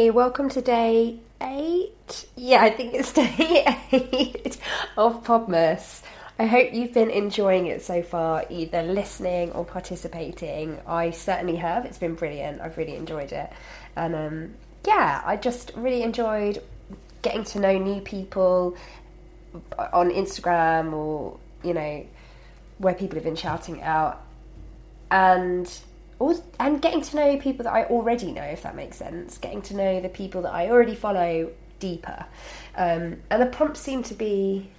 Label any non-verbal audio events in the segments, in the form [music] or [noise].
Hey, welcome to day eight. Yeah, I think it's [laughs] day eight of Podmas. I hope you've been enjoying it so far, either listening or participating. I certainly have. It's been brilliant. I've really enjoyed it. And um, yeah, I just really enjoyed getting to know new people on Instagram or, you know, where people have been shouting out. And and getting to know people that I already know, if that makes sense. Getting to know the people that I already follow deeper. Um, and the prompts seem to be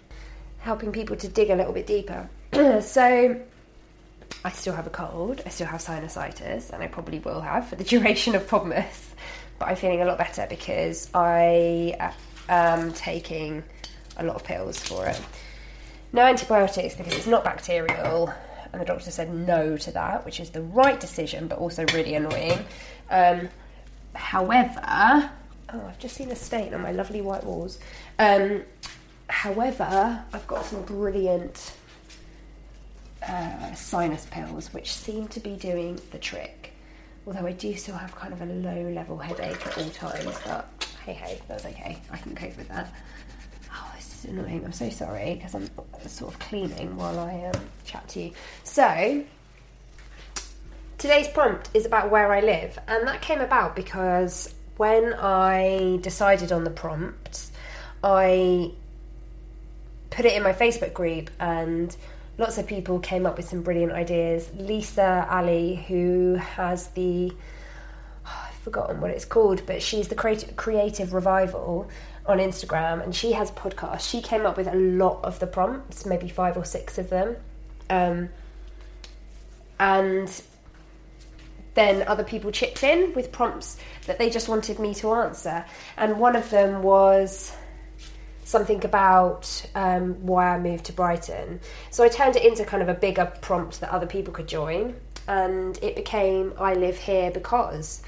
helping people to dig a little bit deeper. [clears throat] so I still have a cold, I still have sinusitis, and I probably will have for the [laughs] duration of Podmas. But I'm feeling a lot better because I am taking a lot of pills for it. No antibiotics because it's not bacterial and the doctor said no to that, which is the right decision, but also really annoying. Um, however, oh, I've just seen a stain on my lovely white walls. Um, however, I've got some brilliant uh, sinus pills, which seem to be doing the trick. Although I do still have kind of a low level headache at all times, but hey, hey, that's okay. I can cope with that annoying. I'm so sorry because I'm sort of cleaning while I um, chat to you. So, today's prompt is about where I live, and that came about because when I decided on the prompt, I put it in my Facebook group and lots of people came up with some brilliant ideas. Lisa Ali, who has the [sighs] I've forgotten what it's called, but she's the creative, creative revival on Instagram, and she has podcasts. She came up with a lot of the prompts, maybe five or six of them, um, and then other people chipped in with prompts that they just wanted me to answer. And one of them was something about um, why I moved to Brighton. So I turned it into kind of a bigger prompt that other people could join, and it became I live here because.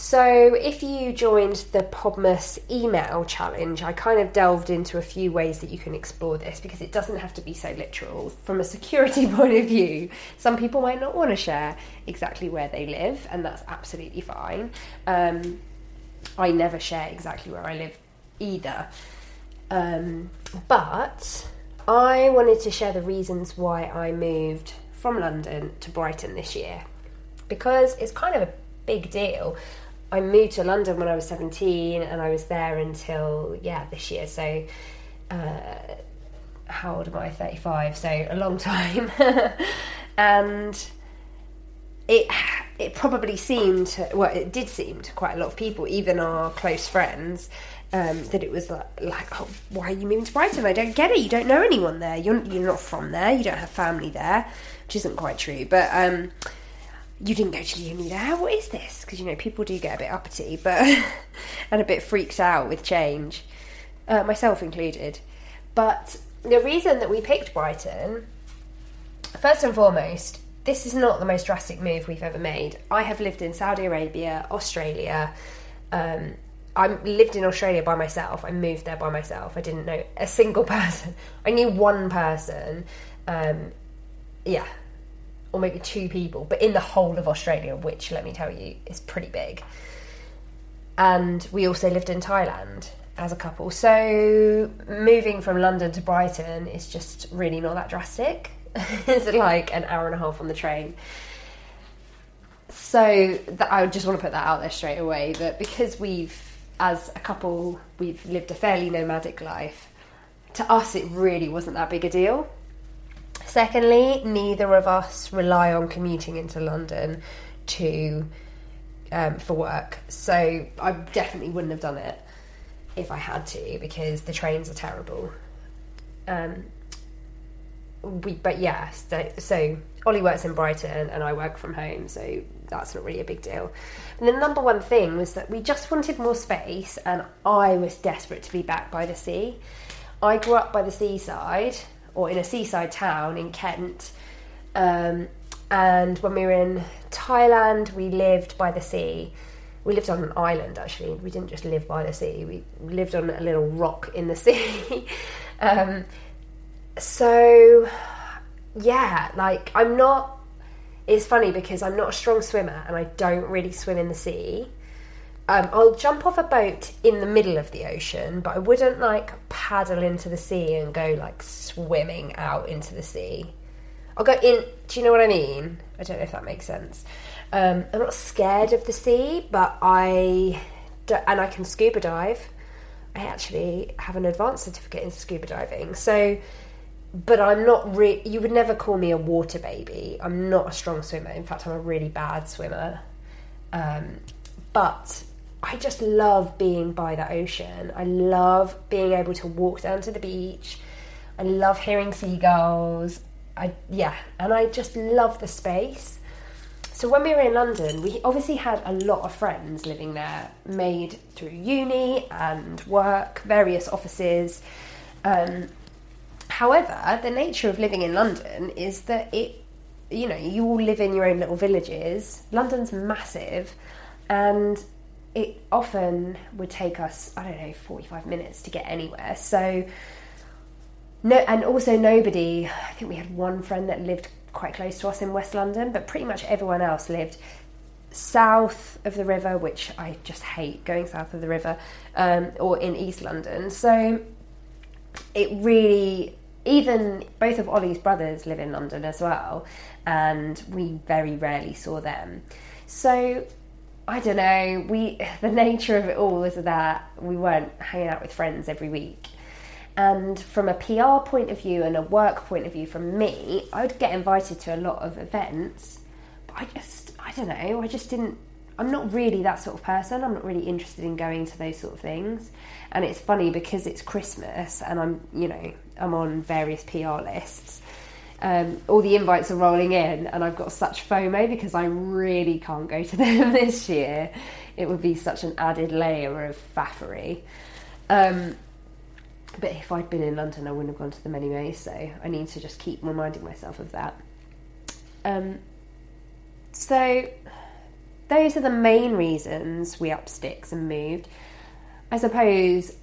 So, if you joined the Podmas email challenge, I kind of delved into a few ways that you can explore this because it doesn't have to be so literal. From a security [laughs] point of view, some people might not want to share exactly where they live, and that's absolutely fine. Um, I never share exactly where I live either. Um, but I wanted to share the reasons why I moved from London to Brighton this year because it's kind of a big deal. I moved to London when I was 17 and I was there until, yeah, this year. So, uh, how old am I? 35. So, a long time. [laughs] and it it probably seemed well it did seem to quite a lot of people even our close friends um, that it was like, like oh why are you moving to Brighton I don't get it you don't know anyone there you're, you're not from there you don't have family there which isn't quite true but um, you didn't go to uni there. What is this? Because you know people do get a bit uppity, but [laughs] and a bit freaked out with change, uh, myself included. But the reason that we picked Brighton, first and foremost, this is not the most drastic move we've ever made. I have lived in Saudi Arabia, Australia. Um, I lived in Australia by myself. I moved there by myself. I didn't know a single [laughs] person. I knew one person. Um, yeah, or maybe two people, but in the whole of Australia, which let me tell you is pretty big. And we also lived in Thailand as a couple. So moving from London to Brighton is just really not that drastic. [laughs] it's like an hour and a half on the train. So I just want to put that out there straight away that because we've, as a couple, we've lived a fairly nomadic life, to us it really wasn't that big a deal Secondly, neither of us rely on commuting into London to um, for work, so I definitely wouldn't have done it if I had to because the trains are terrible. Um, we, but yeah, so, so Ollie works in Brighton and I work from home, so that's not really a big deal. And the number one thing was that we just wanted more space, and I was desperate to be back by the sea. I grew up by the seaside, or in a seaside town in Kent. Um, and when we were in Thailand, we lived by the sea. We lived on an island actually. We didn't just live by the sea. We lived on a little rock in the [laughs] sea. um, so, yeah, like I'm not. It's funny because I'm not a strong swimmer and I don't really swim in the sea. Um, I'll jump off a boat in the middle of the ocean, but I wouldn't like paddle into the sea and go like swimming out into the sea. I'll go in. Do you know what I mean? I don't know if that makes sense. Um, I'm not scared of the sea, but I and I can scuba dive. I actually have an advanced certificate in scuba diving, so. But I'm not re- You would never call me a water baby. I'm not a strong swimmer. In fact, I'm a really bad swimmer. Um, but I just love being by the ocean. I love being able to walk down to the beach. I love hearing seagulls. I yeah, and I just love the space. So when we were in London, we obviously had a lot of friends living there, made through uni and work, various offices. Um, however, the nature of living in London is that it, you know, you all live in your own little villages. London's massive, and it often would take us, I don't know, 45 minutes to get anywhere. So, no, and also nobody, I think we had one friend that lived quite close to us in West London, but pretty much everyone else lived south of the river, which I just hate going south of the river, um, or in East London. So, it really, even both of Ollie's brothers live in London as well, and we very rarely saw them. So, I don't know. We [laughs] the nature of it all was that we weren't hanging out with friends every week. And from a PR point of view and a work point of view, from me, I would get invited to a lot of events, but I just, I don't know, I just didn't. I'm not really that sort of person. I'm not really interested in going to those sort of things. And it's funny because it's Christmas and I'm, you know, I'm on various PR lists um, all the invites are rolling in, and I've got such FOMO because I really can't go to [laughs] them this year. It would be such an added layer of faffery. Um, but if I'd been in London, I wouldn't have gone to them anyway, so I need to just keep reminding myself of that. Um, so, those are the main reasons we up sticks and moved. I suppose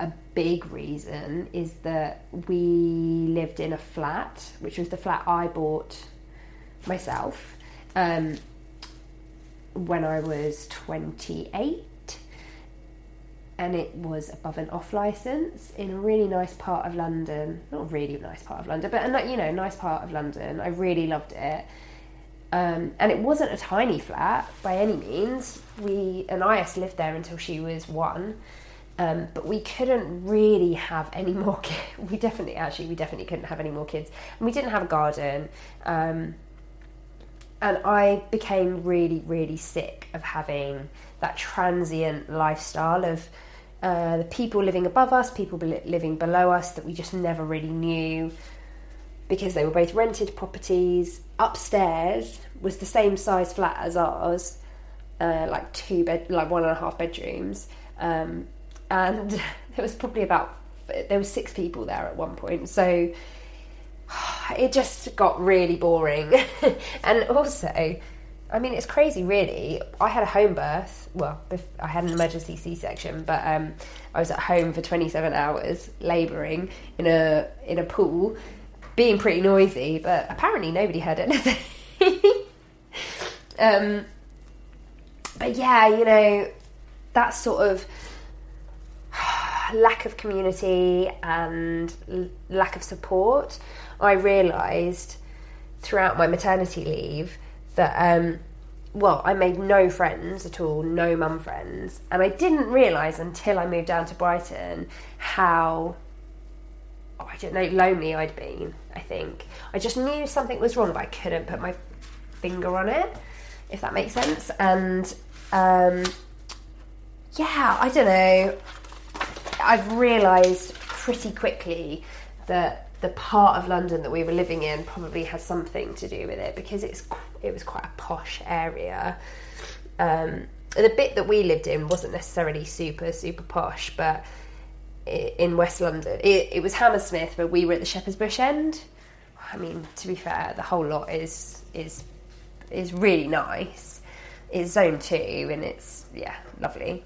a big reason is that we lived in a flat, which was the flat I bought myself um, when I was 28. And it was above an off license in a really nice part of London. Not a really nice part of London, but a you know, nice part of London. I really loved it. Um, and it wasn't a tiny flat by any means. We and Is lived there until she was one, um, but we couldn't really have any more [laughs] kids. We definitely, actually, we definitely couldn't have any more kids. And we didn't have a garden. Um, and I became really, really sick of having that transient lifestyle of uh, the people living above us, people living below us that we just never really knew because they were both rented properties. Upstairs was the same size flat as ours, uh, like two bed, like one and a half bedrooms. Um, and [laughs] there was probably about there was six people there at one point so [sighs] it just got really boring [laughs] and also I mean, it's crazy, really. I had a home birth. Well, I had an emergency C-section, but um, I was at home for 27 hours, labouring in a in a pool, being pretty noisy. But apparently, nobody heard anything. [laughs] um, but yeah, you know, that sort of lack of community and l- lack of support, I realised throughout my maternity leave that, um, well, I made no friends at all, no mum friends. And I didn't realise until I moved down to Brighton how, oh, I don't know, lonely I'd been, I think. I just knew something was wrong, but I couldn't put my finger on it, if that makes sense. And, um, yeah, I don't know. I've realised pretty quickly that the part of London that we were living in probably has something to do with it because it's it was quite a posh area. Um, the bit that we lived in wasn't necessarily super super posh, but in West London, it, it was Hammersmith, but we were at the Shepherd's Bush end. I mean, to be fair, the whole lot is is is really nice. It's zone two, and it's yeah, lovely.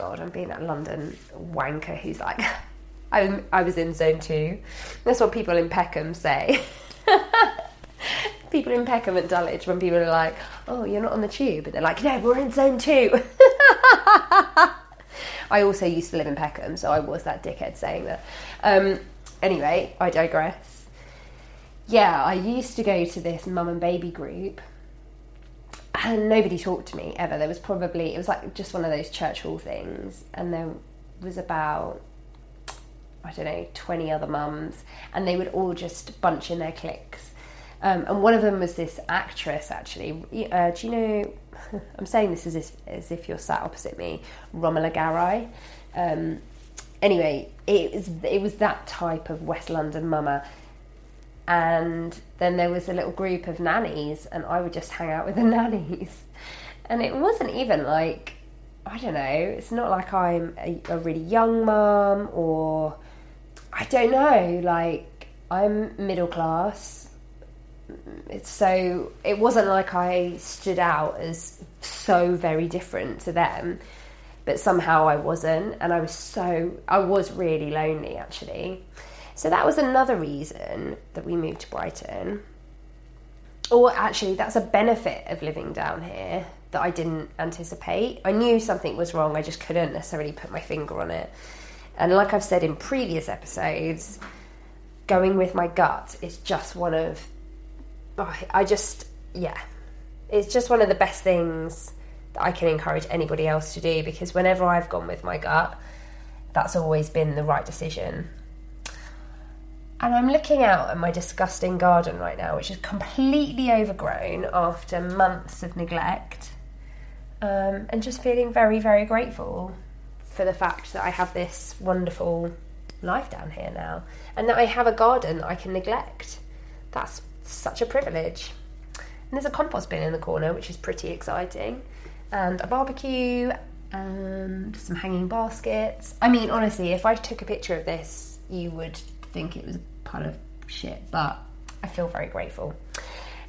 God, I'm being that London wanker who's like, [laughs] I, I was in zone two. That's what people in Peckham say. [laughs] people in Peckham and Dulwich, when people are like, oh, you're not on the tube, but they're like, no, we're in zone two. [laughs] I also used to live in Peckham, so I was that dickhead saying that. Um, anyway, I digress. Yeah, I used to go to this mum and baby group, and nobody talked to me ever. There was probably, it was like just one of those church hall things, and there was about, I don't know, 20 other mums, and they would all just bunch in their cliques. Um, and one of them was this actress, actually. Uh, do you know? [laughs] I'm saying this as if, as if you're sat opposite me, Romola Garai. Um, anyway, it was it was that type of West London mama. And then there was a little group of nannies, and I would just hang out with the [laughs] nannies. And it wasn't even like I don't know. It's not like I'm a, a really young mum, or I don't know. Like I'm middle class it's so it wasn't like I stood out as so very different to them, but somehow I wasn't, and I was so I was really lonely actually. So that was another reason that we moved to Brighton. Or actually, that's a benefit of living down here that I didn't anticipate. I knew something was wrong, I just couldn't necessarily put my finger on it. And like I've said in previous episodes, going with my gut is just one of oh, I just, yeah, it's just one of the best things that I can encourage anybody else to do because whenever I've gone with my gut, that's always been the right decision. And I'm looking out at my disgusting garden right now, which is completely overgrown after months of neglect, um, and just feeling very, very grateful for the fact that I have this wonderful life down here now, and that I have a garden that I can neglect. That's such a privilege. And there's a compost bin in the corner, which is pretty exciting, and a barbecue and some hanging baskets. I mean, honestly, if I took a picture of this, you would think it was pile of shit, but I feel very grateful.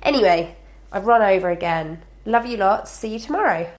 Anyway, I've run over again. Love you lots. See you tomorrow.